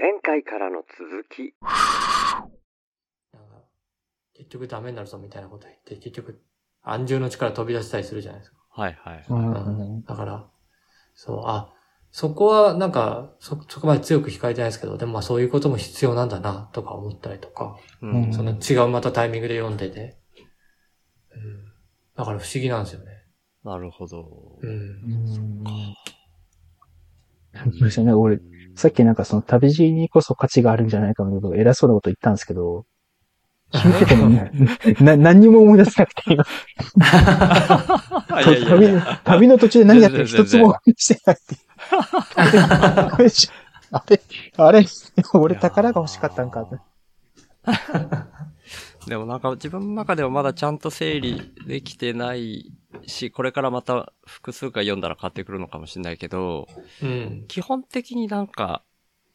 前回からの続き。なんか、結局ダメになるぞみたいなこと言って、結局、安住の力飛び出したりするじゃないですか。はいはい。うんだから、そう、あ、そこはなんか、そ、そこまで強く控えてないですけど、でもまあそういうことも必要なんだな、とか思ったりとか、うんその違うまたタイミングで読んでて、うん。だから不思議なんですよね。なるほど。うん。うん。そうですよね、俺、さっきなんかその旅路にこそ価値があるんじゃないかと偉そうなこと言ったんですけど、聞いててもね、な、何にも思い出せなくて、今旅旅の途中で何やってる一つも思い出してないって。あれ、あれ、俺宝が欲しかったんか。でもなんか自分の中ではまだちゃんと整理できてないし、これからまた複数回読んだら変わってくるのかもしれないけど、うん。基本的になんか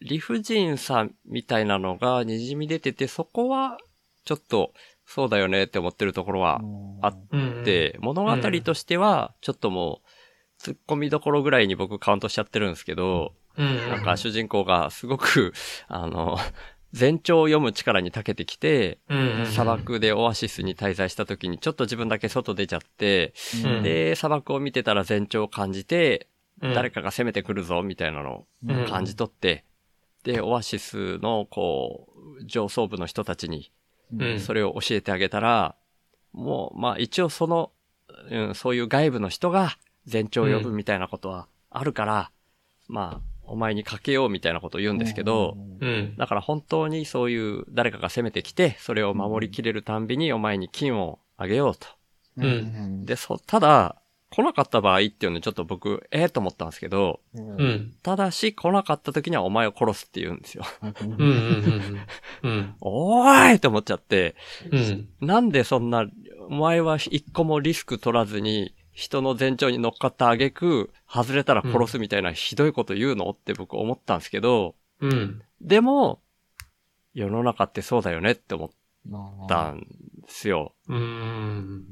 理不尽さみたいなのが滲み出てて、そこはちょっとそうだよねって思ってるところはあっうん。て、物語としてはちょっともう突っ込みどころぐらいに僕カウントしちゃってるんですけど、うん。なんか主人公がすごく、あの、前兆を読む力に長けてきて、うん。砂漠でオアシスに滞在した時にちょっと自分だけ外出ちゃって、うん。で、砂漠を見てたら前兆を感じて、うん、誰かが攻めてくるぞ、みたいなのうん。を感じ取って、で、オアシスの、こう、上層部の人たちに、うん、それを教えてあげたら、もう、まあ一応その、うん、そういう外部の人が前兆を呼ぶみたいなことはあるから、まあ、お前にかけようみたいなことを言うんですけど、うん。だから本当にそういう誰かが攻めてきて、それを守りきれるたんびにお前に金をあげようと。うんで、そ、ただ、来なかった場合っていうのちょっと僕、ええと思ったんですけど、うん。ただし来なかった時にはお前を殺すって言うんですよ。おーいと思っちゃって、うん。なんでそんな、お前は一個もリスク取らずに、人の前兆に乗っかった挙句、外れたら殺すみたいなひどいこと言うのって僕思ったんですけど、うん。でも、世の中ってそうだよねって思ったんですよ。うん。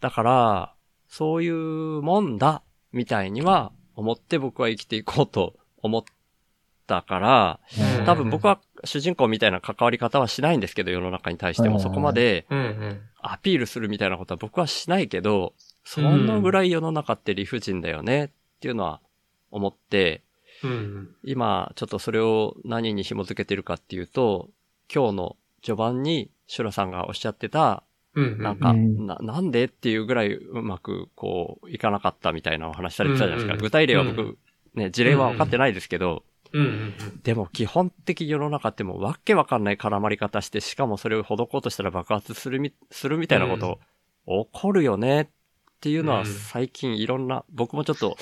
だから、そういうもんだ、みたいには思って僕は生きていこうと思ったから、多分僕は主人公みたいな関わり方はしないんですけど、世の中に対してもうんそこまで。アピールするみたいなことは僕はしないけど、そのぐらい世の中って理不尽だよねっていうのは思って、うん。今ちょっとそれを何に紐付けてるかっていうと、今日の序盤にシュラさんがおっしゃってた、うん。なんか、うんな、なんでっていうぐらいうまくこう、いかなかったみたいなお話されてたじゃないですか。うん具体例は僕、うんね、事例は分かってないですけど。でも基本的世の中ってもうわけわかんない絡まり方して、しかもそれを施こうとしたら爆発するみ、するみたいなこと、起こるよねっていうのはうん最近いろんな、僕もちょっと、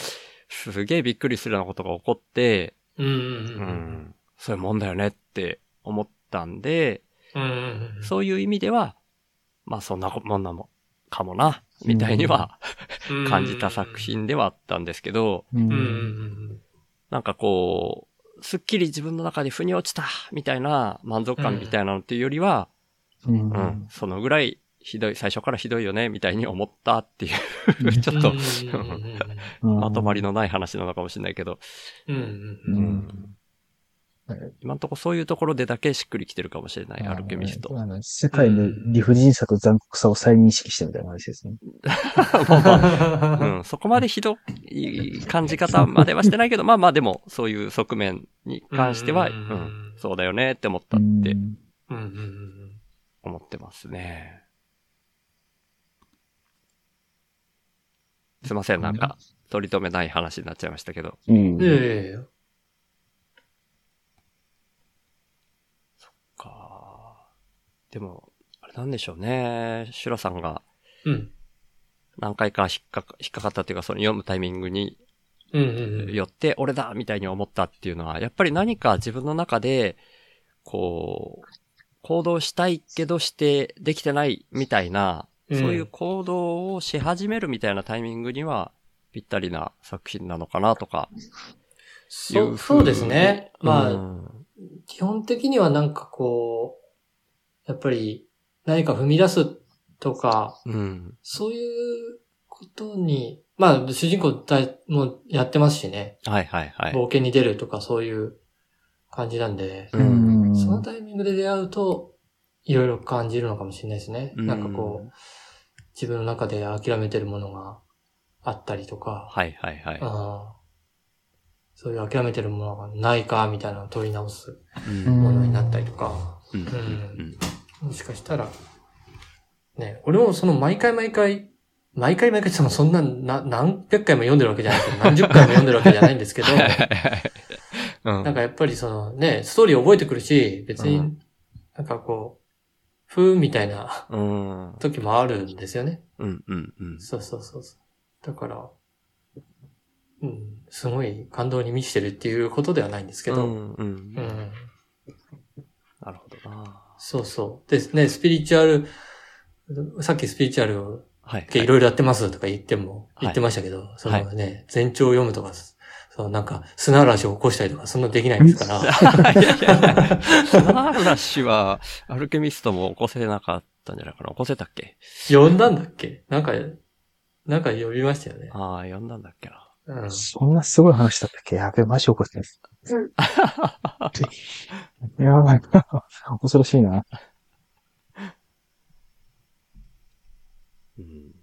すげえびっくりするようなことが起こって、うん。そういうもんだよねって思ったんで、うん。そういう意味では、まあそんなもんなもんかもな、みたいにはうん。感じた作品ではあったんですけど。なんかこう、すっきり自分の中で腑に落ちたみたいな満足感みたいなのっていうよりは、うんうん、そのぐらいひどい、最初からひどいよねみたいに思ったっていう、ちょっと、うん。まとまりのない話なのかもしれないけど、今んとこそういうところでだけしっくりきてるかもしれない、アルケミスト。世界の理不尽さと残酷さを再認識したみたいな話ですね。うん、そこまでひどい感じ方まではしてないけど、まあまあでも、そういう側面に関しては、そうだよねって思ったって。思ってますね。すいません、なんか、取り留めない話になっちゃいましたけど。うんいやいやいや。かでも、あれなんでしょうね。シュラさんがうん。何回か引っかか引っかかったっていうか、その読むタイミングにうん。うん。よって、俺だみたいに思ったっていうのは、やっぱり何か自分の中で、こう、行動したいけどしてできてないみたいな、うんそういう行動をし始めるみたいなタイミングには、ぴったりな作品なのかなとか。そう、そうですね。まあ、うん基本的にはなんかこう、やっぱり何か踏み出すとか、うん。そういうことに、まあ、主人公だいもうやってますしね。はいはいはい。冒険に出るとかそういう感じなんで、ううんん。そのタイミングで出会うと、いろいろ感じるのかもしれないですね。うん。なんかこう、自分の中で諦めてるものがあったりとか、はいはいはい。そういう諦めてるものがないか、みたいなのを問い直すうん。ものになったりとか、うん。うん。もしかしたら、ね、俺もその毎回毎回、毎回毎回そのそんなな何百回も読んでるわけじゃないけど、何十回も読んでるわけじゃないんですけど、なんかやっぱりそのね、ストーリー覚えてくるし、別にうん。なんかこう、ふーみたいな時もあるんですよね。うんうん。そうそうそうそう。だから、うん、すごい感動に満ちてるっていうことではないんですけど、うんうんうんなるほどな。そうそう。でね、スピリチュアル、さっきスピリチュアルをはい。いろいろやってますとか言っても、はい言ってましたけど、そはいのね、前兆を読むとか、そうなんか砂嵐を起こしたりとか、そんなできないですから。いやいやいや砂嵐は、アルケミストも起こせなかったんじゃないかな。起こせたっけ？読んだんだっけ？なんか、なんか読みましたよね。ああ、読んだんだっけな。うん。そんなすごい話だったっけ？やべえ、マジ怒ってる。やばい。恐ろしいな。うん。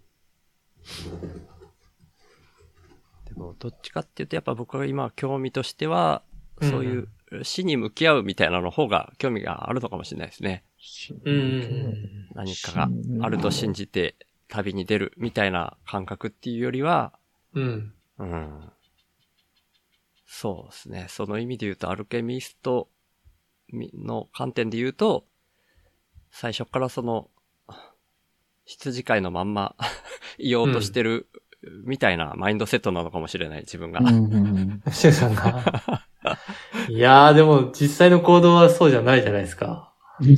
どっちかっていうと、やっぱ僕が今、興味としては、そういう死に向き合うみたいなの方が興味があるのかもしれないですね。うん何かがあると信じて旅に出るみたいな感覚っていうよりは、うん。うん。そうですね。その意味で言うと、アルケミストの観点で言うと、最初からその、羊飼いのまんま 言おうとしてるみたいなマインドセットなのかもしれない、自分が。うんうんうん シュウさんが？いやー、でも実際の行動はそうじゃないじゃないですか。い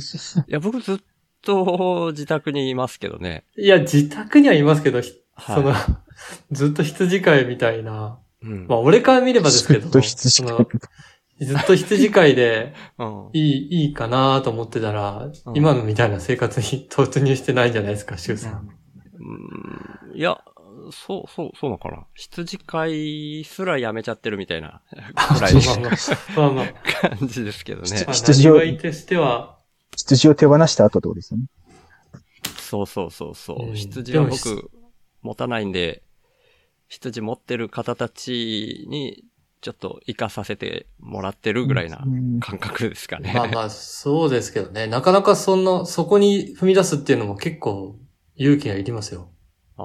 や、僕ずっと自宅にいますけどね。いや、自宅にはいますけど、ひはいその、ずっと羊飼いみたいな。うん。まあ、俺から見ればですけど。ずっと羊飼いずっと羊飼いで、うん。いい、いいかなと思ってたら、うん今のみたいな生活に突入してないんじゃないですか、シュウさん。うんいや、そう、そう、そうなのかな。羊飼いすらやめちゃってるみたいな、ぐらい感じですけどね。まあ、羊をいとしては、羊を手放した後ってことですよね。そうそうそうそう。うん羊はで僕、持たないんで、羊持ってる方たちに、ちょっと生かさせてもらってるぐらいなうん感覚ですかね。まあまあ、そうですけどね。なかなかそんな、そこに踏み出すっていうのも結構勇気がいりますよ。ああ、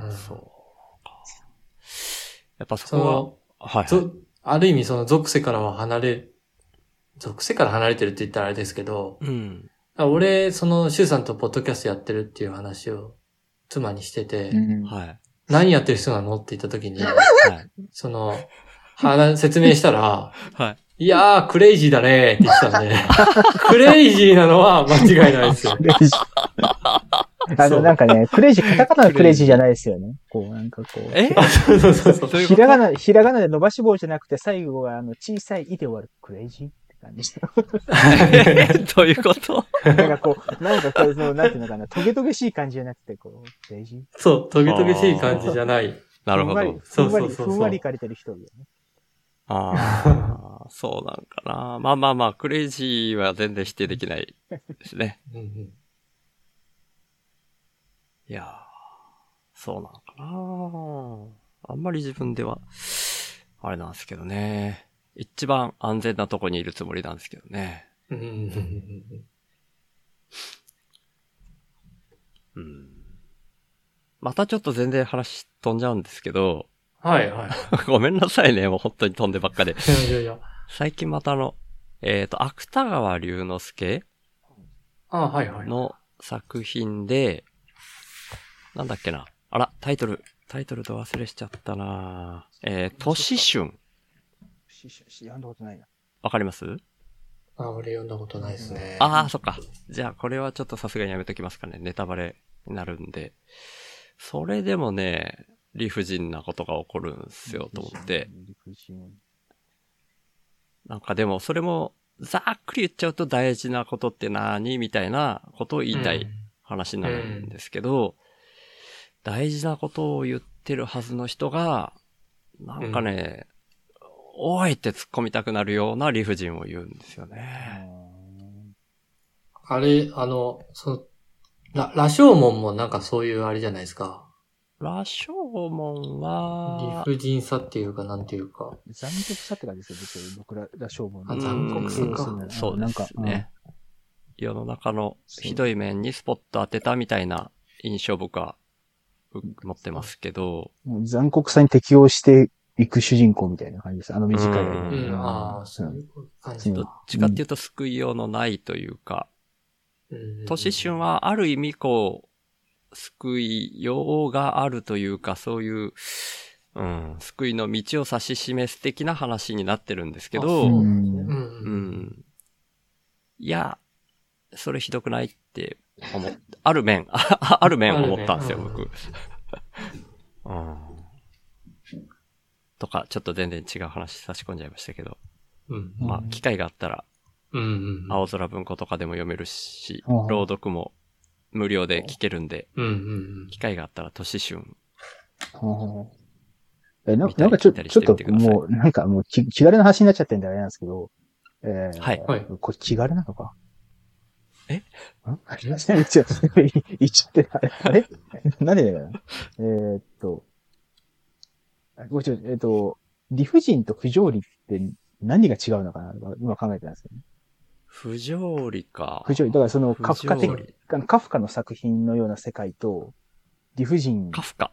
うんそうか。やっぱそそこは、の、はいはい。ぞある意味その属性からは離れ、属性から離れてるって言ったらあれですけど、うん。あ俺、その、シュウさんとポッドキャストやってるっていう話を妻にしてて、うんはい。何やってる人なのって言った時に、はい。その、話説明したら、はい。いやー、クレイジーだねーって言ってたんで、クレイジーなのは間違いないですよ。あの、なんかね、クレイジー、カタカナのクレイジーじゃないですよね。こう、なんかこう。え？そうそうそうそう。ひらがな、ひらがなで伸ばし棒じゃなくて、最後はあの、小さいいで終わる。クレイジーって感じ。どういうこと？なんかこう、なんかこう、その、なんていうのかな、トゲトゲしい感じじゃなくて、こう、クレイジー。そう、トゲトゲしい感じじゃない。なるほど。ふんわり、そうそうそうふんわりいかれてる人だよね。ああ、そうなんかな。まあまあまあ、クレイジーは全然否定できないですね。うんうんいやー、そうなのかな。あんまり自分では、あれなんですけどね。一番安全なとこにいるつもりなんですけどね。うん。またちょっと全然話飛んじゃうんですけど、はいはい。ごめんなさいね、もう本当に飛んでばっかで。いやいやいや。最近またあの、えっ、と、芥川龍之介あはいはい。の作品で、なんだっけな。あら、タイトル、タイトルと忘れしちゃったなえー、都市春。し、し、し、読んだことないな。わかります？あ、俺読んだことないですね。ああ、そっか。じゃあ、これはちょっとさすがにやめときますかね。ネタバレになるんで。それでもね、理不尽なことが起こるんですよ、と思って。理不尽。なんかでも、それも、ざっくり言っちゃうと大事なことって何？みたいなことを言いたい話になるんですけど、大事なことを言ってるはずの人が、なんかね、おいって突っ込みたくなるような理不尽を言うんですよね。あれ、あの、その、ラ、羅生門もなんかそういうあれじゃないですか。羅生門理は、不尽さっていうか、なんていうか。残酷さって感じですよ、僕ら、僕ら、勝負あの。残酷さかうんそうでなんかすね。世の中のひどい面にスポット当てたみたいな印象僕はう持ってますけど、うん残酷さに適応していく主人公みたいな感じです。あの短い間うん。うん、に。ああ、そういう感じどっちかっていうと救いようのないというか、うん。都市春はある意味こう、救いようがあるというか、そういう、うん、救いの道を指し示す的な話になってるんですけあど、そうんう。ん。ん。いや、それひどくないって思っ、ある面、あある面思ったんですよ、僕。うん。とか、ちょっと全然違う話差し込んじゃいましたけど、うん。まあ、機会があったら、うんうん。青空文庫とかでも読めるし、うん朗読も無料で聞けるんで、うんうん機会があったら、都市春。え、な見たりなんかちょちょっともう、なんかもう気気軽な話になっちゃってんであれなんですけど、えー、はい。はい。これ気軽なのか？えん一応、一応って、あれあれなんでだよな。えーっと、あごめんちょえーっと、理不尽と不条理って何が違うのかな？今考えてたんですよね。不条理か。不条理。だからそのカフカ的カフカの作品のような世界と、理不尽。カフカ。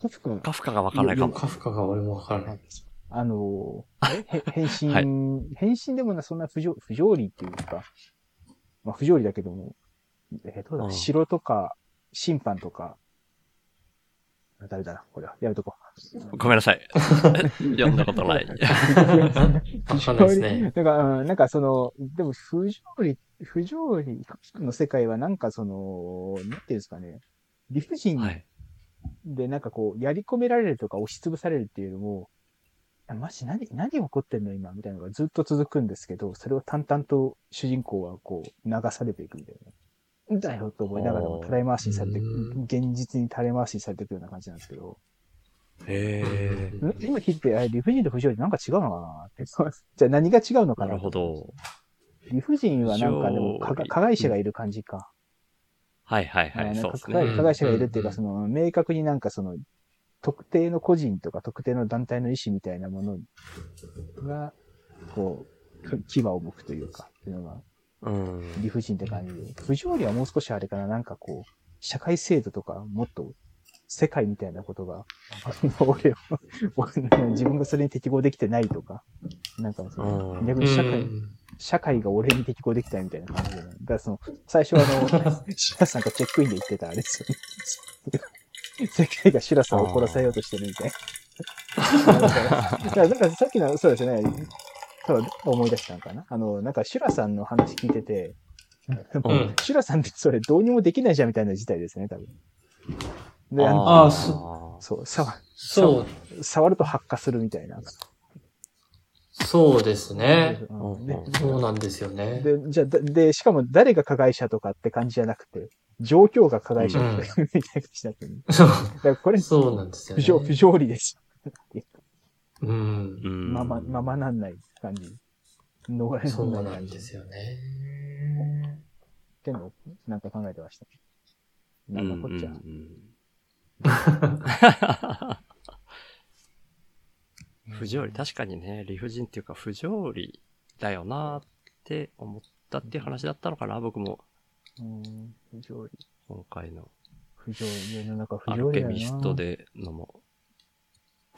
カフカカフカがわかんないかうん。も。カフカが俺もわからない。あの、へ変身、はい変身でもな、そんな不条不条理っていうか、まあ不条理だけども、えーどうだ、うん城とか、審判とか、あ誰だな、これは。やめとこごめんなさい。読んだことない。う。わかんないですね。だから、うんなんかその、でも不条理、不条理の世界はなんかその、なんていうんですかね、理不尽はい。でなんかこう、やり込められるとか押しつぶされるっていうよりも、マジ？何、何起こってんの今？みたいなのがずっと続くんですけど、それを淡々と主人公はこう、流されていくみたいな。だよと思いながらも垂れ回しにされて現実に垂れ回しにされていくような感じなんですけど、へえ。ん今聞いて、あれ理不尽と不条理なんか違うのかな？って。じゃあ何が違うのかな？なるほ。ど。理不尽はなんかでも、か加害者がいる感じか。はいはいはい。そうですね。加害者がいるっていうか、うんその、明確になんかその、特定の個人とか特定の団体の意思みたいなものが、こう、牙を向くというか、っていうのがうん。理不尽って感じで。不条理はもう少しあれかな、なんかこう、社会制度とか、もっと、世界みたいなことが、俺を、俺 自分がそれに適合できてないとか、なんかその、うん逆に社会、うん社会が俺に適合できたみたいな感じで、ね。だからその、最初はあの、シさんがチェックインで言ってたあれですよね。世界がシュラさんを殺されようとしてるみたい な。だから、だからさっきの、そうですね。多分思い出したのかな。あの、なんかシュラさんの話聞いてて、うん シュラさんってそれどうにもできないじゃんみたいな事態ですね、多分。で、あのあーそそう、さ、そう、触ると発火するみたいな。そうですね。そうなんですよね。で、じゃで、しかも誰が加害者とかって感じじゃなくて、状況が加害者みたいなみたいな感じに。そうだからこれ、そうなんですよ不条、不ね。条理ですうん。う。うん。まま、ままなんない感じ。逃れそうられない感じ。なんですよね。ってのを、なんか考えてました。うなんんかこっちゃ。うんうん 不条理、確かにね、理不尽っていうか不条理だよなって思ったっていう話だったのかな、僕も。うん、不条理。今回の不条理。世の中不ア条理だよな。ルケミストでのも。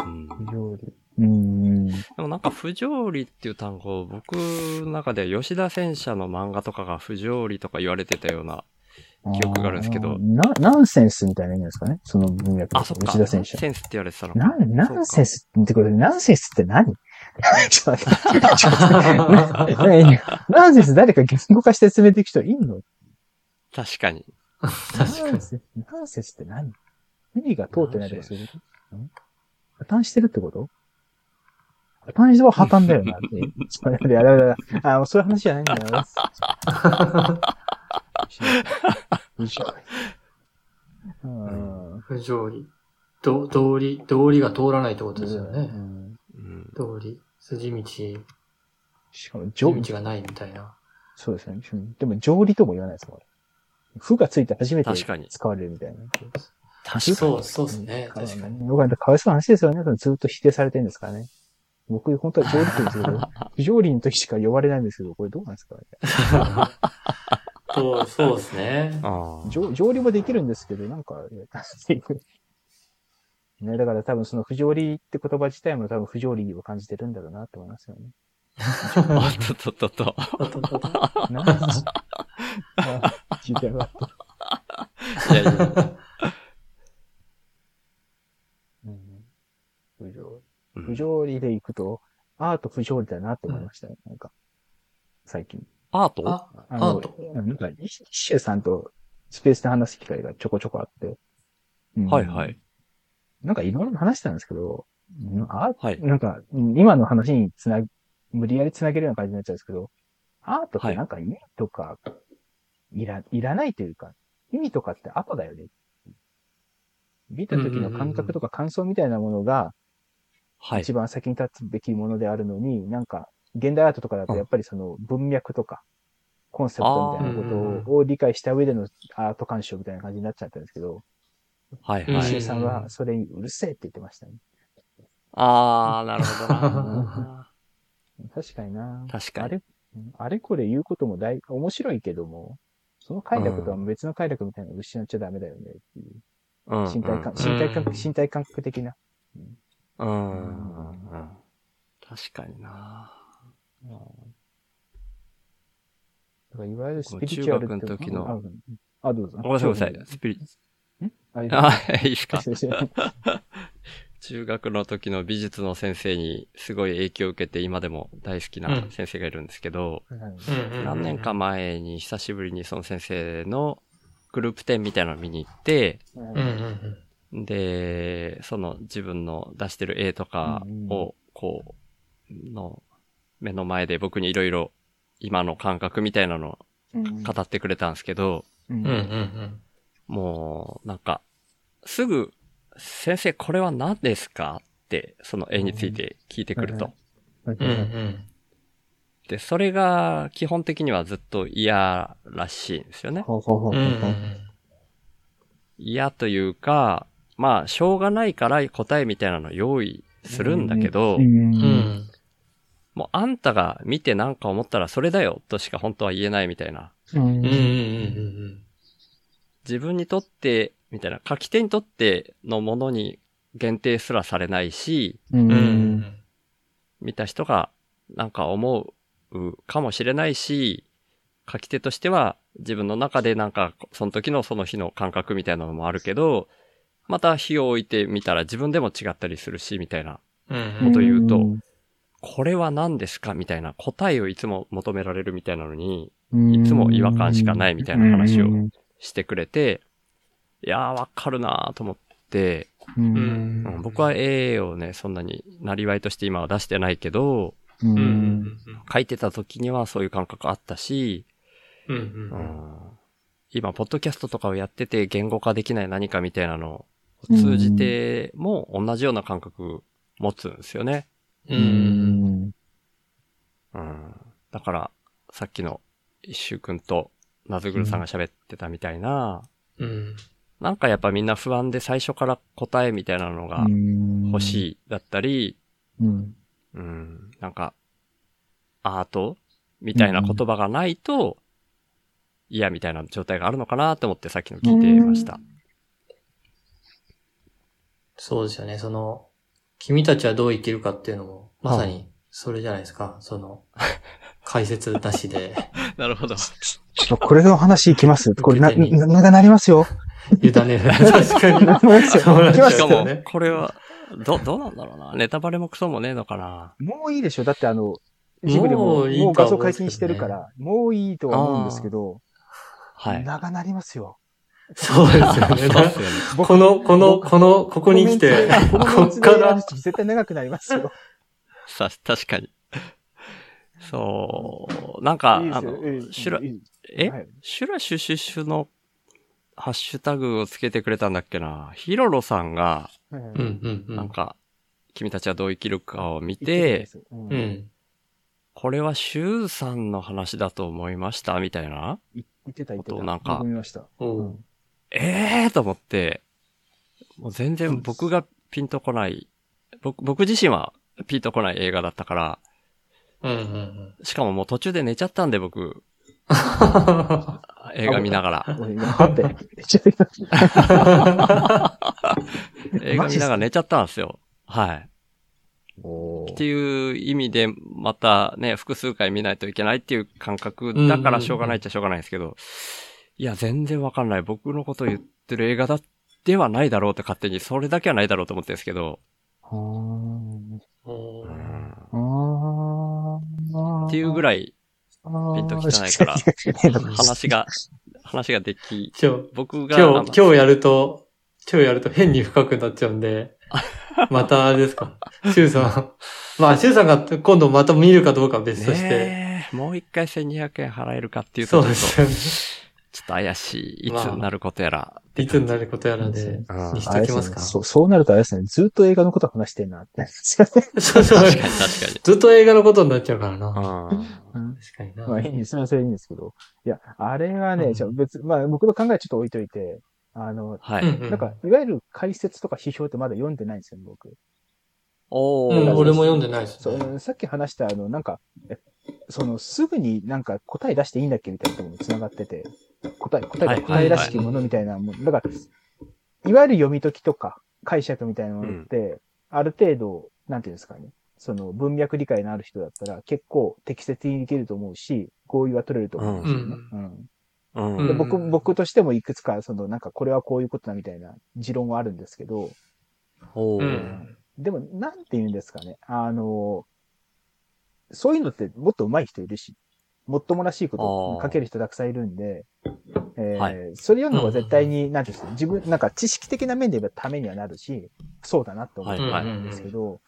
うん。不条理。うん。でもなんか不条理っていう単語、僕の中では吉田戦車の漫画とかが不条理とか言われてたような。記憶があるんですけどな、ナンセンスみたいな意味ですかね？その文脈。あ、そっか。吉田選手。センスって言われてたのか。な、ナンセンスってこれ、ナンセンスって何？ちょっと待っナン センス？誰か言語化して説明できる人いんの？確かに。確かに。ナンセンスナンセンスって何？意味が通ってないとかそういうこと？ん破綻してるってこと？破綻しては破綻だよな。えそれいやだだだあ、そういう話じゃないんだよ。不条理うん不条理。ど道理、道理が通らないってことですよね。うんうん通り、筋道、しかも、上筋道がないみたいな。そうですね。でも、上理とも言わないですもん。負がついて初めて確かに使われるみたいな。確そう、そうですね。か確かに。僕はかわいそうな話ですよね。ずっと否定されてるんですからね。僕、本当は上理って言うんですけど、不条理の時しか呼ばれないんですけど、これどうなんですかそう、そうですね。上上理もできるんですけど、なんか、ね、だから多分その不条理って言葉自体も多分不条理を感じてるんだろうなって思いますよね。あっとっとっと。なん 聞いてなかった。いやいや。うん不条 うん不条理で行くと、アート不条理だなって思いましたね。なんか、最近。アート？あ、あのアートなんか、イッシュさんとスペースで話す機会がちょこちょこあって。うんはいはい。なんかいろいろ話してたんですけど、うんあはい。なんか、うん今の話につな、無理やりつなげるような感じになっちゃうんですけど、アートってなんか意味とか、いら、いらないというか、意味とかって後だよね。見た時の感覚とか感想みたいなものが、はい一。番先に立つべきものであるのに、なんか、現代アートとかだとやっぱりその文脈とか、コンセプトみたいなことを理解した上でのアート鑑賞みたいな感じになっちゃったんですけど、うんはいはい。石井さんはそれにうるせえって言ってましたね。ああ、なるほどな。確かにな。確かに。あれ、あれこれ言うことも大、面白いけども、その快楽とは別の快楽みたいなのを失っちゃダメだよねっていう。うん身体感、ん身体感、身体感覚的な。うん。うん。うん確かにな。だからいわゆるスピリチュアルって。中学の時のあ、あどうぞ。ごめんなさい。スピリ、あ、いあ、いいですか？中学の時の美術の先生にすごい影響を受けて今でも大好きな先生がいるんですけど、何年か前に久しぶりにその先生のグループ展みたいなのを見に行って、うんうんうん。で、その自分の出してる絵とかを、こう、の、目の前で僕にいろいろ今の感覚みたいなのを語ってくれたんですけど、うんうんうんうん。もう、なんか、すぐ、先生これは何ですか？って、その絵について聞いてくると。うんうんうん。で、それが基本的にはずっと嫌らしいんですよね。ほうほうほうほううんうん嫌というか、まあ、しょうがないから答えみたいなのを用意するんだけど、うんうん。もうあんたが見てなんか思ったらそれだよとしか本当は言えないみたいな。うんうんうんうん自分にとって、みたいな、書き手にとってのものに限定すらされないし、ううん。ん。うん。見た人がなんか思うかもしれないし、書き手としては自分の中でなんかその時のその日の感覚みたいなのもあるけど、また日を置いてみたら自分でも違ったりするし、みたいな。うん。こと言うとこれは何ですかみたいな答えをいつも求められるみたいなのにいつも違和感しかないみたいな話をうん。してくれて、いやーわかるなーと思って、ううん。うん僕は絵をね、そんなになりわいとして今は出してないけど、ううん。ん書いてた時にはそういう感覚あったし、うん今、ポッドキャストとかをやってて言語化できない何かみたいなのを通じても同じような感覚持つんですよね。ううん。んうん。だから、さっきの一周くんとナズグルさんが喋ってたみたいな、うんなんかやっぱみんな不安で最初から答えみたいなのが欲しいだったり、うんうん、なんか、アートみたいな言葉がないと、嫌みたいな状態があるのかなと思ってさっきの聞いてました。そうですよね。その、君たちはどう生きるかっていうのも、まさに、それじゃないですか。その、解説なしで、なるほど。ちょっとこれの話いきます？これな、な、長なりますよ。委ねる。確かに。なりますよ。そうなんですよいきますしかもね、これは、ど、どうなんだろうな。ネタバレもクソもねえのかな。もういいでしょだってあの、ジブリも、もういいもう画像解禁してるから、もういいとは思うんですけど、はい。長なりますよ。そうですよね。この、この、この、ここに来て、こっから、絶対長くなりますよ。さ、確かに。そう、なんか、いいあのシュラいい、え、はい。シュラシュシュシュのハッシュタグをつけてくれたんだっけな？ヒロロさんが、はいはいうんうんうん。なんか、君たちはどう生きるかを見てうん。うん。これはシュウさんの話だと思いました？みたいな？言ってた言ってた。ことなんかう。うん。ええー？と思って、もう全然僕がピンとこない、僕、僕自身はピンとこない映画だったから、うんうんうん。しかももう途中で寝ちゃったんで僕、映画見ながら。映画見ながら寝ちゃったんですよ。はい。おっていう意味で、またね、複数回見ないといけないっていう感覚。だからしょうがないっちゃしょうがないんですけど、いや、全然わかんない。僕のことを言ってる映画だではないだろうって勝手に、それだけはないだろうと思ってるんですけど、はー。おうあーっていうぐらいピンときてないから話が、話ができ、今日、僕が、今日、今日やると、今日やると変に深くなっちゃうんで、またあれですか？シュウさん。まあ、シュウさんが今度また見るかどうかは別として。もう一回1200円払えるかっていうそと、ちょっと、うですよね。ちょっと怪しい。いつになることやら。いつになることやらで、うんにしきますか？そう、そうなるとあれですね。ずっと映画のこと話してんなって。そうそう。確かに確かずっと映画のことになっちゃうからな。に。うん確かにな。まあいいんです。それはそれでいいんですけど。いや、あれはね、うんじゃあ別、まあ僕の考えちょっと置いといて、あの、はい。なんか、いわゆる解説とか批評ってまだ読んでないんですよ、僕。おうん、ー。俺も読んでないですそね。う、さっき話したあの、なんか、えその、すぐになんか答え出していいんだっけみたいなところに繋がってて、答え、答え答えらしきものみたいなもん。だから、いわゆる読み解きとか解釈みたいなものって、ある程度、なんていうんですかね。その文脈理解のある人だったら結構適切にいけると思うし、合意は取れると思うんですよね。うんうんで、うん僕、僕としてもいくつか、その、なんかこれはこういうことだみたいな持論はあるんですけど、うん。でも、なんて言うんですかね。あの、そういうのってもっと上手い人いるし、もっともらしいことを書ける人たくさんいるんで、えーはい。それ読むのが絶対に、なんていうんですか、自分、なんか知識的な面で言えばためにはなるし、そうだなって思うはいはいんですけど、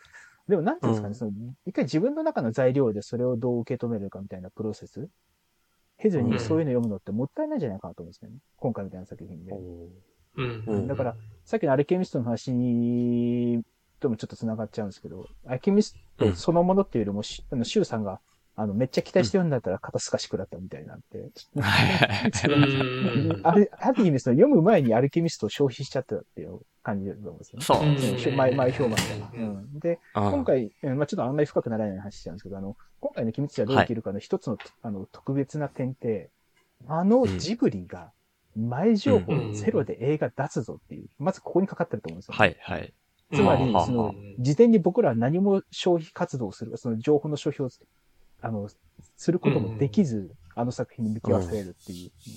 でもなんていうんですかね、うんその、一回自分の中の材料でそれをどう受け止めるかみたいなプロセス、経ずうんにそういうの読むのってもったいないんじゃないかなと思うんですよね。今回みたいな作品で。うん。うんだから、さっきのアルケミストの話ともちょっと繋がっちゃうんですけど、アルケミストそのものっていうよりも、しあの、シュウさんが、あの、めっちゃ期待して読んだったら肩透かし食らったみたいなんで、うん ある、ある意味その読む前にアルケミストを消費しちゃったっていう感じだと思うんですよね。そううんですね。前、前評判で。うん。で、うん今回、うんまあちょっとあんまり深くならない話しちゃうんですけど、あの、今回の君たちはどう生きるかの一つの、あの、特別な点って、あのジブリが前情報ゼロで映画出すぞっていう、まずここにかかってると思うんですよ。はい、はい。つまりうん、その、事前に僕らは何も消費活動をする、その情報の消費を、あの、することもできず、あの作品に向き合わせるっていう、うん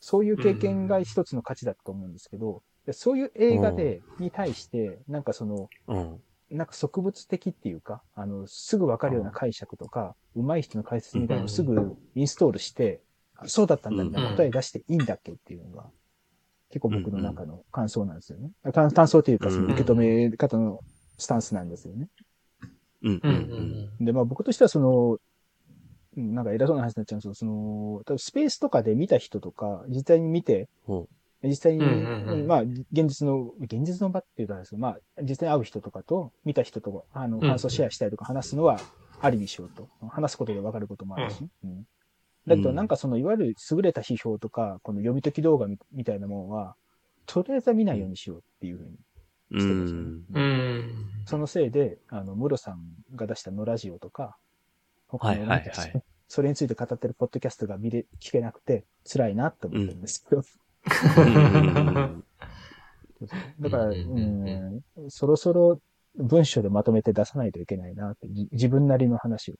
そういう経験が一つの価値だと思うんですけど、でそういう映画で、に対して、なんかその、うん。なんか植物的っていうか、あの、すぐわかるような解釈とか、上手い人の解説みたいなのをすぐインストールして、あそうだったんだみたいな答え出していいんだっけっていうのが、結構僕の中の感想なんですよね。感感想というか、その受け止め方のスタンスなんですよね。うん。ううんん。で、まあ僕としてはその、うんなんか偉そうな話になっちゃうんですけど、その、多分スペースとかで見た人とか、実際に見て、ほ実際に、うんうんうんまあ、現実の、現実の場っていうとあれですけど、まあ、実際に会う人とかと、見た人と、あの、ん感想シェアしたりとか話すのは、ありにしようと。話すことで分かることもあるし。うんだけど、なんかその、いわゆる優れた批評とか、この読み解き動画みみたいなものは、とりあえずは見ないようにしようっていうふうにうしてるんですよね。ん。うん。そのせいで、あの、ムロさんが出したノラジオとか、他のはいはいはいそれについて語ってるポッドキャストが見れ、聞けなくて辛いなって思ってるんですけど。うんだから、ううんそろそろ文章でまとめて出さないといけないなって、じ自分なりの話を。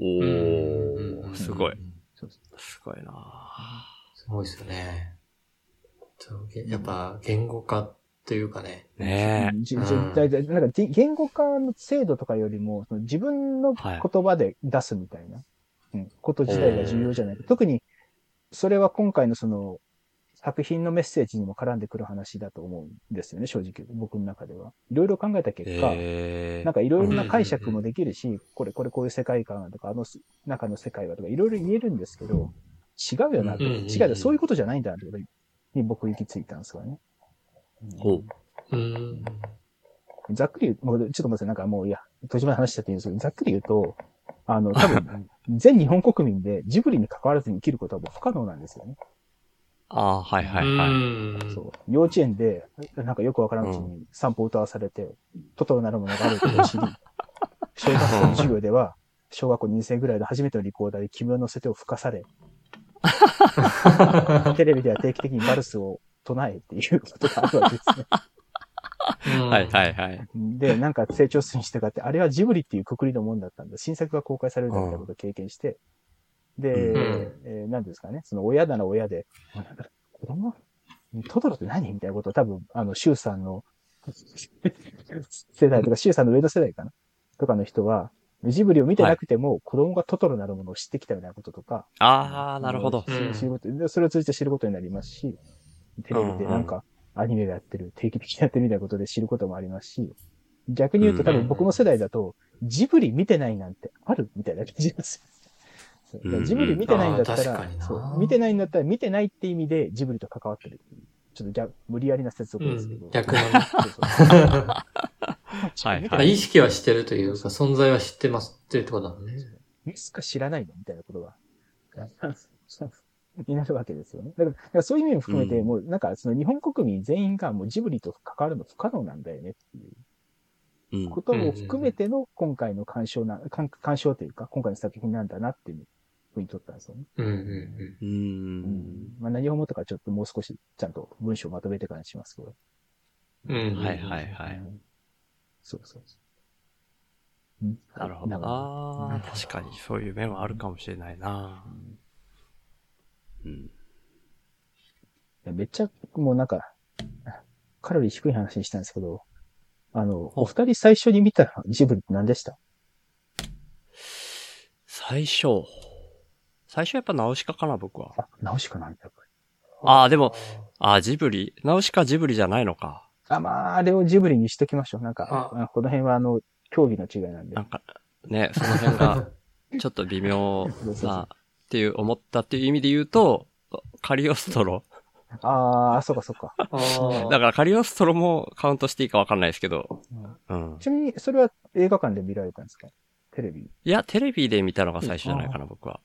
おー、すごい。すごいなすごいですよね。やっぱ言語化というかね。うねうんじじうんだいたいなんかじ言語化の精度とかよりも、その自分の言葉で出すみたいな、うん、こと自体が重要じゃないか。特に、それは今回のその、作品のメッセージにも絡んでくる話だと思うんですよね、正直。僕の中では。いろいろ考えた結果、えなんかいろいろな解釈もできるし、これ、これこういう世界観とか、あの中の世界はとか、いろいろ言えるんですけど、違うよなって、うん違うよ、そういうことじゃないんだってことに僕行き着いたんですよね。ほう。うん。ざっくり言う、もうちょっとごめんなさい、なんかもういや、途中まで話しちゃっていいんですけど、ざっくり言うと、あの、多分、全日本国民でジブリに関わらずに生きることはもう不可能なんですよね。ああ、はいはいはい。うんそう。幼稚園で、なんかよくわからんうちに散歩を歌わされて、トトロなるものがあることを知り、小学校の授業では、小学校2年生ぐらいで初めてのリコーダーで君を乗せてを吹かされ、テレビでは定期的にバルスを唱えっていうことがあるわけですね。はいはいはい。で、なんか成長するにしてかって、あれはジブリっていうくくりのもんだったんだ。新作が公開されるんだみたいなことを経験して、で、うん。えーなんですかね、その親なら親で、あなんか子供？トトロって何？みたいなことを多分、あの、シュウさんの世代とか、シュウさんの上の世代かな？とかの人は、ジブリを見てなくても、子供がトトロなるものを知ってきたみたいなこととか、ああ、なるほど。うん。知ることでそれを通じて知ることになりますし、テレビでなんかアニメがやってる、定期的にやってるみたいなことで知ることもありますし、逆に言うと多分僕の世代だと、ジブリ見てないなんてあるみたいな感じなんですよ。ジブリ見てないんだったらう見てないんだったら見てないって意味でジブリと関わってる。ちょっと逆無理やりな接続ですけど。うん逆いまあ意識はしてるというか、存在は知ってますっていうことだもんね。いつか知らないのみたいなことが。になるわけですよね。だから、だからそういう意味も含めて、うんもうなんかその日本国民全員がもうジブリと関わるの不可能なんだよねっていううん。ことも含めての今回の鑑賞な、鑑鑑賞というか、今回の作品なんだなっていうふうに取ったんですよね。うんうんう。うんん。まあ何を思ったかちょっともう少しちゃんと文章をまとめてからにしますけど。うん。うん。はいはいはい。うんそうそうそう。うんなるほどな。確かにそういう面はあるかもしれないな。うん。いやめっちゃ、もうなんか、カロリー低い話にしたんですけど、あの、お二人最初に見たジブリって何でした？最初。最初やっぱナウシカかな、僕は。あ、ナウシカなんだ、やっぱり。ああ、でも、ああ、ジブリ。ナウシカジブリじゃないのか。あ、まあ、あれをジブリにしときましょう。なんか、ああこの辺はあの、競技の違いなんでな。んか、ね、その辺が、ちょっと微妙そうそうそうな、っていう、思ったっていう意味で言うと、カリオストロ。ああ、そうかそうか。だからカリオストロもカウントしていいかわかんないですけど。うん。ちなみに、それは映画館で見られたんですか？テレビ。いや、テレビで見たのが最初じゃないかな、僕は。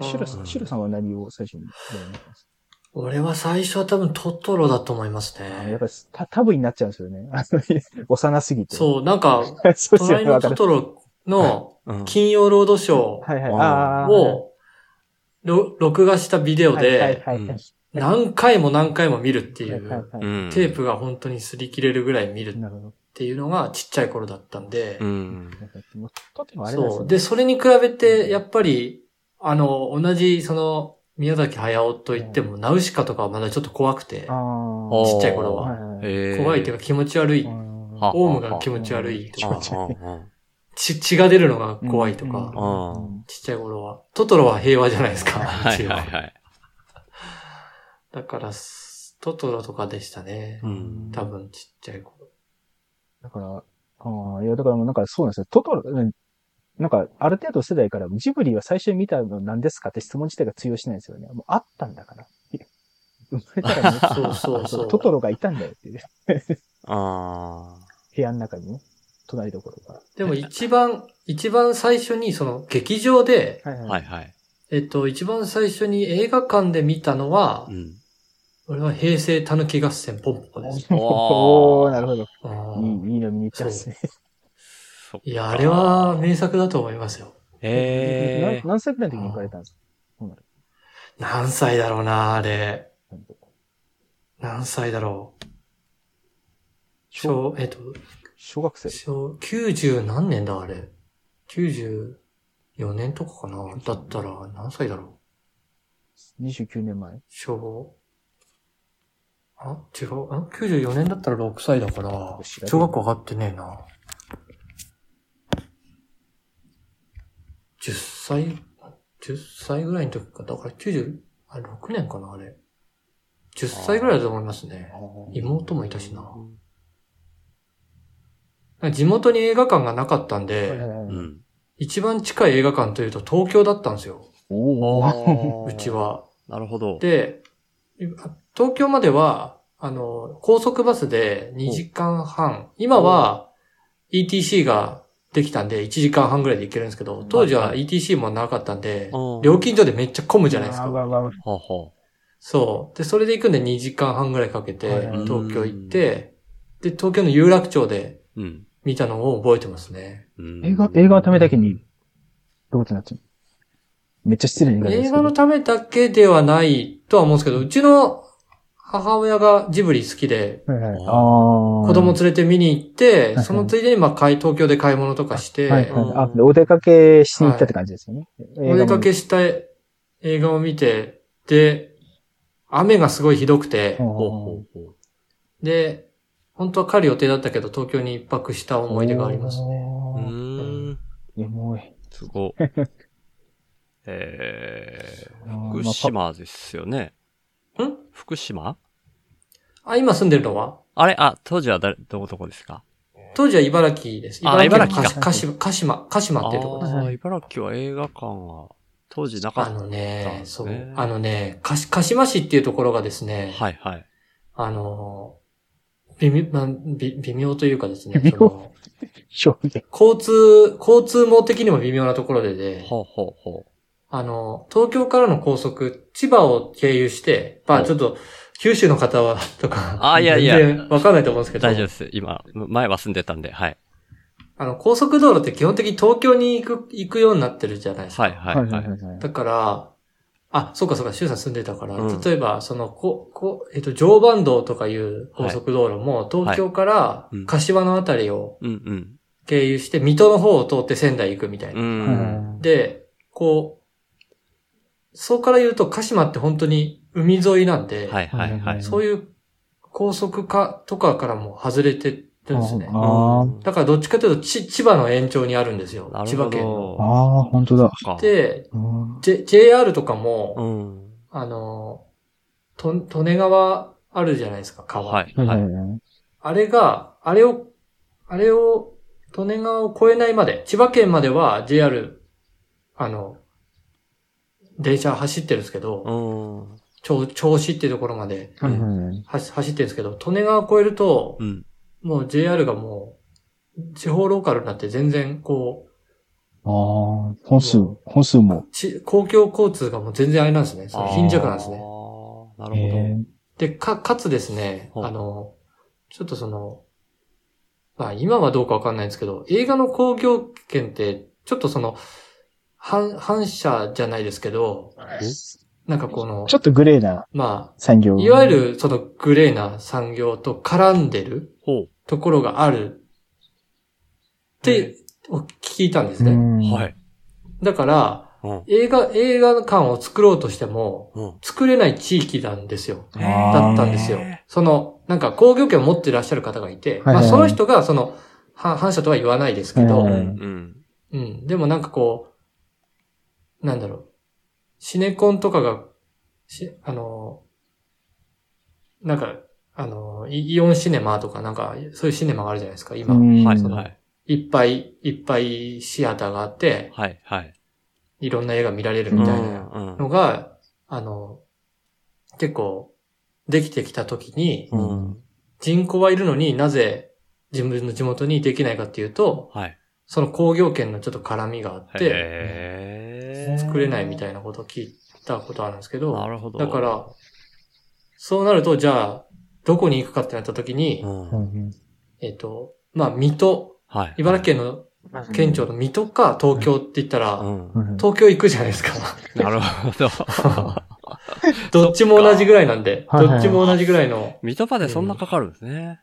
シュラさん、うんシュラさんは何を最初にご覧になったんです？俺は最初は多分トトロだと思いますか、やっねぱ。り、た、多分になっちゃうんですよね。幼すぎて。う。そう、なんか。隣の。トトロのうん。金曜ロードショ。ーを、ろ録画したビデオで。何回も何回も見るっていう。テープが本当に擦り切れるぐらい見るっ。ていうのがちっちゃい頃だったんで。そう。で、それに比べて、やっぱり、あの、同じ、その、宮崎駿と言っても、ナウシカとかはまだちょっと怖くて、あおあ。ちっちゃい頃は。怖いっていうか気持ち悪い。はオウムが気持ち悪いとか、血血が出るのが怖いとか、うんちっちゃい頃は。トトロは平和じゃないですか、はいはいはい。だから、トトロとかでしたね。うん。多分ちっちゃい頃。だから、ああ、いや、だからもうなんかそうなんですよ。トトロ、うんなんか、ある程度世代からジブリは最初に見たの何ですかって質問自体が通用しないんですよね。もうあったんだから。生まれたらね そうそうそうトトロがいたんだよっていう。あ部屋の中にね。隣どころが。でも一番、一番最初にその劇場で、はいあ。はいはい。えっと、一番最初に映画館で見たのはう、ん。俺は平成たぬき合戦ポンポコです。おー、なるほど。いい、いいの見に行ったんですね。いや、あれは名作だと思いますよ。ええな何歳くらいの時に行かれたんですか？何歳だろうな、あれ。何歳だろう。小、えっと、小学生？小、90何年だ、あれ？94年とかかな？だったら、何歳だろう？29年前。小、あ、違う。あ ?94 年だったら6歳だから、小学校上がってねえな。10歳 ?10 歳ぐらいの時か。だから90、あ、6年かな、あれ。10歳ぐらいだと思いますね。妹もいたしな。地元に映画館がなかったんで、うん。一番近い映画館というと東京だったんですよ。うちは。なるほど。で、東京までは、あの、高速バスで2時間半。今は、ETC ができたんで、1時間半ぐらいで行けるんですけど、当時は ETC もなかったんで、うん料金所でめっちゃ混むじゃないですか。そう。で、それで行くんで2時間半ぐらいかけて、東京行って、で、東京の有楽町でう。うん。見たのを覚えてますね。うん。映画、映画のためだけに、どうってなっちゃうめっちゃ失礼に言い方ですけど。映画のためだけではないとは思うんですけど、うちの母親がジブリ好きで、はいはい。子供連れて見に行っては、いそのついでにまあ買い、東京で買い物とかして、はいはい。あ、でお出かけしに行ったって感じですよね。お出かけした映画を見て、で、雨がすごいひどくて、で、本当は帰る予定だったけど、東京に一泊した思い出がありますね。う。ん。エモい。すご。えー、福島ですよね。ん？福島？あ、今住んでるのは？あれ？あ、当時は誰、どこどこですか？当時は茨城です。あ茨城か鹿島、鹿島、鹿島っていうところです。ああ、茨城は映画館は、当時なかった。あのねそうね。あのね、鹿鹿島市っていうところがですね、はいはい。あの、微妙、まあ微微妙というかですね、微妙。交通、交通網的にも微妙なところでで、ほうほうほあの、東京からの高速、千葉を経由して、まあちょっと、九州の方は、とか、あいやいや全然わかんないと思うんですけう。ど、大丈夫です。今、前は住んでたんで、はい。あの、高速道路って基本的に東京に行く、行くようになってるじゃないですか。はいはいはい。はい。だから、あ、そうかそうか、周さん住んでたから、うん例えば、その、こ、こ、えっと、常磐道とかいう高速道路も、東京からうん柏のあたりを。経由して、水戸の方を通って仙台行くみたいな。うん。で、こう、そうから言うと、鹿島って本当に海沿いなんで、はいはいはい。そういう高速化とかからも外れてるんですね。だからどっちかというと、ち千葉の延長にあるんですよ千葉県の。ど。ああ、本当だ。かで、うん J、JR とかも、うん。あの、と、利根川あるじゃないですか、川。はい。あれが、あれを、あれを、利根川を越えないまで、千葉県までは JR、あの、電車走ってるんですけど、うん。銚銚子っていうところまではいはい走走ってるんですけど、利根川越えると、うん。もう JR がもう、地方ローカルになって全然こああ、本数、本数も。う、ち公共交通がもう全然あれなんですね。その貧弱なんですね。あーなえるほど。ーで、か、かつですね、あの、ちょっとその、まあ今はどうかわかんないんですけど、映画の興行権って、ちょっとその、反、反射じゃないですけど、なんかこのちょ、っとグレーなま産業。あ、いわゆるそのグレーな産業と絡んでるほところがあるって、聞いたんですね。はい。だから、うん。映画、映画館を作ろうとしても、うん。作れない地域なんですよ。だったんですよ。その、なんか工業権を持ってらっしゃる方がいて、まあその人がその、は反射とは言わないですけど。うん。うん。でもなんかこう、なんだろう。シネコンとかが、し、あの、なんか、あの、イイオンシネマとかなんか、そういうシネマがあるじゃないですか、今。うんはい。そのはい。いっぱいいっぱいシアターがあって、はい。はい。いろんな映画見られるみたいなうんのが、あの、結構、できてきた時に、うん。うん。人口はいるのになぜ自分の地元にできないかっていうと、はい。その工業権のちょっと絡みがあって、へ作れないみたいなことを聞いたことあるんですけー。など、るほど。だから、そうなると、じゃあ、どこに行くかってなった時に、えっ、と、まあ、水戸、はい。茨城県の県庁の水戸か東京って言ったら、東京行くじゃないですか。なるほど。どっちも同じぐらいなんで、どっちも同じぐらいの。水戸までそんなかかるんですね。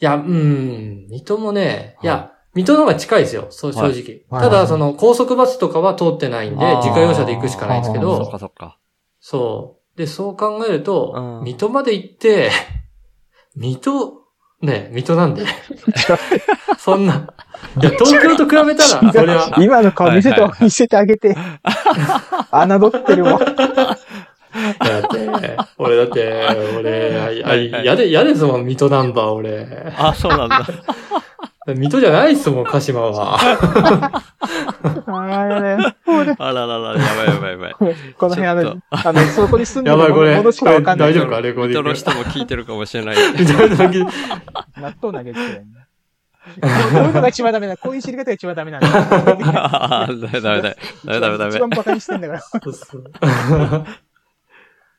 いや、うん、水戸もね、いはや、水戸の方が近いですよ、そう正はい直。はいただ、その、高速バスとかは通ってないんで自家用車で行くしかないんですけどそっか、そっか。そう。で、そう考えると、うん水戸まで行って、水戸、ね、水戸なんで。そんな。いや、東京と比べたら、そりゃ、今の顔見せて、はいはい見せてあげて。侮ってるわ。だって、俺だって、俺、あいあはいはい嫌で、嫌ですもん、水戸ナンバー、俺。あ、そうなんだ。水戸じゃないっすもん、鹿島は。あやべえあららら、やばいやばいやばい。この部屋の、あの、そこに住んでやばい、これ。るものしかわかんない。大丈夫か？レコーディング。人の人も聞いてるかもしれない。納豆投げてたよねこういうのが一番ダメだ。こういう知り方が一番ダメなんだ。ダメダメダメ。ダメダメダメ。一番バカにしてんだから。そうそう。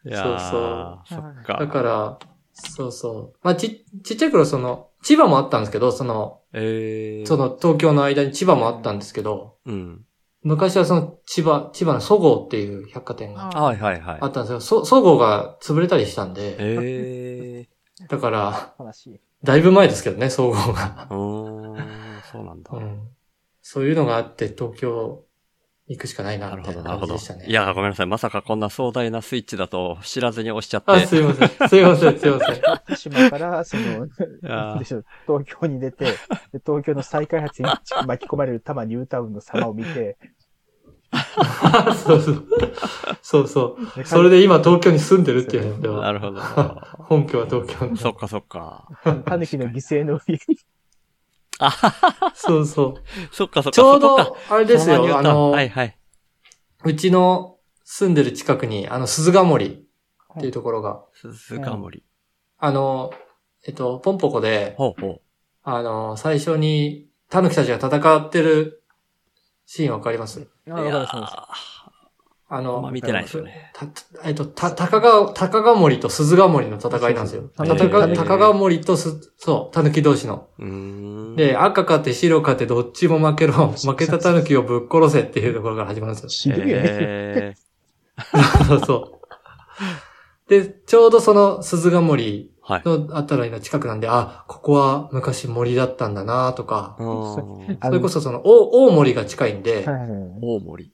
いやーそうそっか。だから、そうそう。まあ、ち、ちっちゃい頃その、千葉もあったんですけど、その、えー。その東京の間に千葉もあったんですけど、うん。昔はその千葉、千葉のそごうっていう百貨店がはいはいはいあ。ったんですけど、そ、そごうが潰れたりしたんで、えだから。だいぶ前ですけどね、そごうが。そうなんだう。ん。そういうのがあって、東京行くしかないな、なるほど、みたいななるほど感じでしたね。。いや、ごめんなさい。まさかこんな壮大なスイッチだと知らずに押しちゃって。あ、すいません。すいません、すいません。福島から、その、でしょう、東京に出て、で東京の再開発に巻き込まれる多摩ニュータウンの様を見て、そうそう。そうそう。でそれで今東京に住んでるっていうのでは、なるほど。本拠は東京の。そっかそっか。タヌキの犠牲の上に、そうそう。そっかそっか。ちょうど、あれですよ、あの、はいはい。うちの住んでる近くに、あの、鈴ヶ森っていうところが、鈴鹿森。あの、えっと、ポンポコで、ほうほう。あの、最初に、タヌキたちが戦ってるシーンわかります？あ、わかああんまの、見てないですよね。た、たえっと、た、高川、高川森と鈴ヶ森の戦いなんですよ。そうそうたたかへー高川森とす、そう、タヌキ同士の。で、赤かって白かってどっちも負けろ。負けたタヌキをぶっ殺せっていうところから始まるんですよ。渋いよね。え そうそう。で、ちょうどその鈴ヶ森。のあたりの近くなんで、あ、ここは昔森だったんだなとか、それこそその、大大森が近いんで、はいはいはい大森。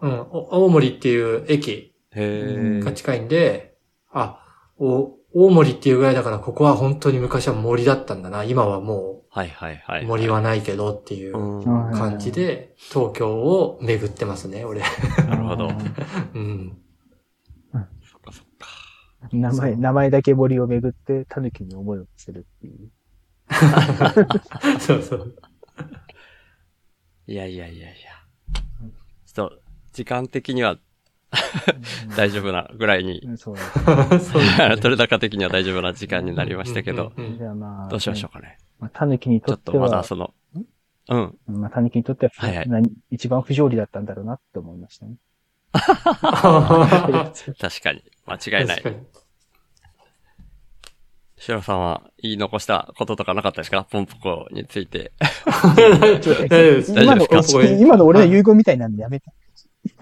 うん、お大森っていう駅。が近いんで、あ、お、大森っていうぐらいだから、ここは本当に昔は森だったんだな。今はもはいはいはい。う森はないけどっていう感じで、東京を巡ってますね、俺。なるほど。うん。そっかそっか。名前、名前だけ森を巡って、タヌキに思いを馳せるっていう。そうそう。いやいやいやいや。ちょっと、時間的には大丈夫なぐらいにう、んそうですね 取れ高的には大丈夫な時間になりましたけど、どうしましょうかね。まあ、タヌキにちょっととっては、まだその、うん。まあ、タヌキにとっては、はいはい何一番不条理だったんだろうなって思いましたね。確かに。間違いない。シロさんは言い残したこととかなかったですか？ポンポコについて。大丈夫ですか？今の俺の遺言みたいなんでやめて。い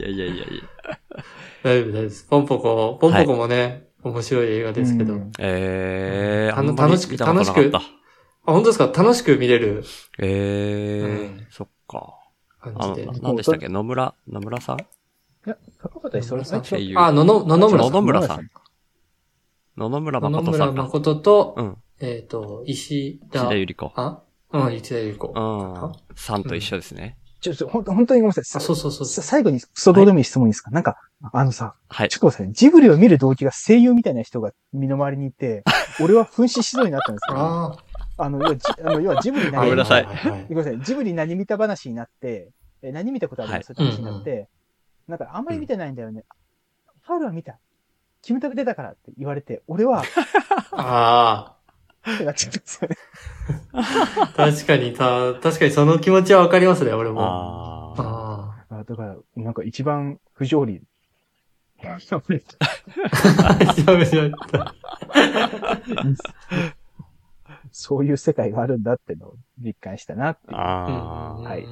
やいやいやいや。大丈夫です。ポンポコ、ポンポコもね、面白い映画ですけど。うんえー、あの楽しく見たことなかった楽あ、本当ですか？楽しく見れるえー、うんそっか。感じでな。なんでしたっけ？野村、野村さん？いや、高畑それさん声優あ、のの、野々村さん。野々村さん。野々村野々誠さんか。村誠と、うん。えっと、石田。石田ゆり子。あ？うん、石田ゆり子。うん。さんと一緒ですね。ちょ、ちょ、ほん本当にごめんなさい。あ、そうそうそうさ最後に、クソどうでもいい質問いいですか、なんか、あのさ、はいちょっ。と待ってください。ジブリを見る動機が声優みたいな人が身の回りにいて、俺は紛失しそうになったんですよ。ああの、要はじあの要はジブリあ。何ごめんなさいはははごめんなさい。ジブリ何見た話になって、え何見たことある？んですって話になって、なんかあんまり見てないんだよね。ハウルは見た。キムタク出たからって言われて、俺は、あってなっちゃすよね。あ。確かに、た、確かにその気持ちはわかりますね、俺も。あー。ああだから、なんか一番不条理。あ。調べちゃった。そういう世界があるんだってのを実感したなっていう。あー。はい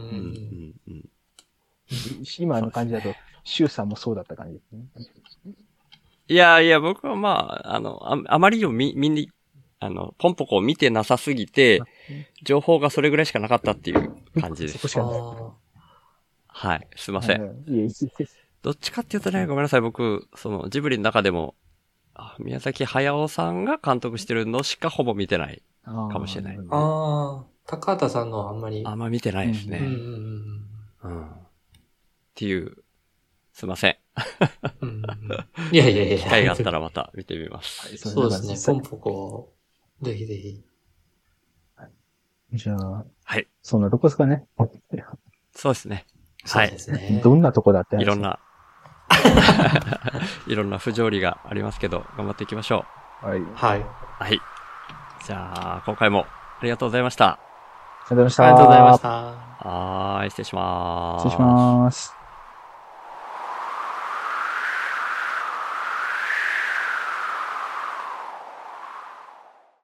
今の感じだと、シュウさんもそうだった感じですね。いやいや、僕はまあ、あの、ああまりにもみ、みに、あの、ポンポコを見てなさすぎて、情報がそれぐらいしかなかったっていう感じです。そこしかない。あはい。すいません。どっちかっていうとね、ごめんなさい。僕、その、ジブリの中でも、あ宮崎駿さんが監督してるのしかほぼ見てない。かもしれないあ。ああ。高畑さんのはあんまり。あんま見てないですうんね。うんうん。っていう、すいません。いやいやいや。機会があったらまた見てみます。そうですね。ポンポコ、ぜひぜひ。じゃあ、はい。そんなとこですかね。そうですね。そうはい。ですね。どんなとこだって話いろん。な、いろんな不条理がありますけど、頑張っていきましょはい。う。はい。はい。じゃあ、今回もありがとうございました。ありがとうございました。ありがとうございました。はーい、失礼します。失礼します。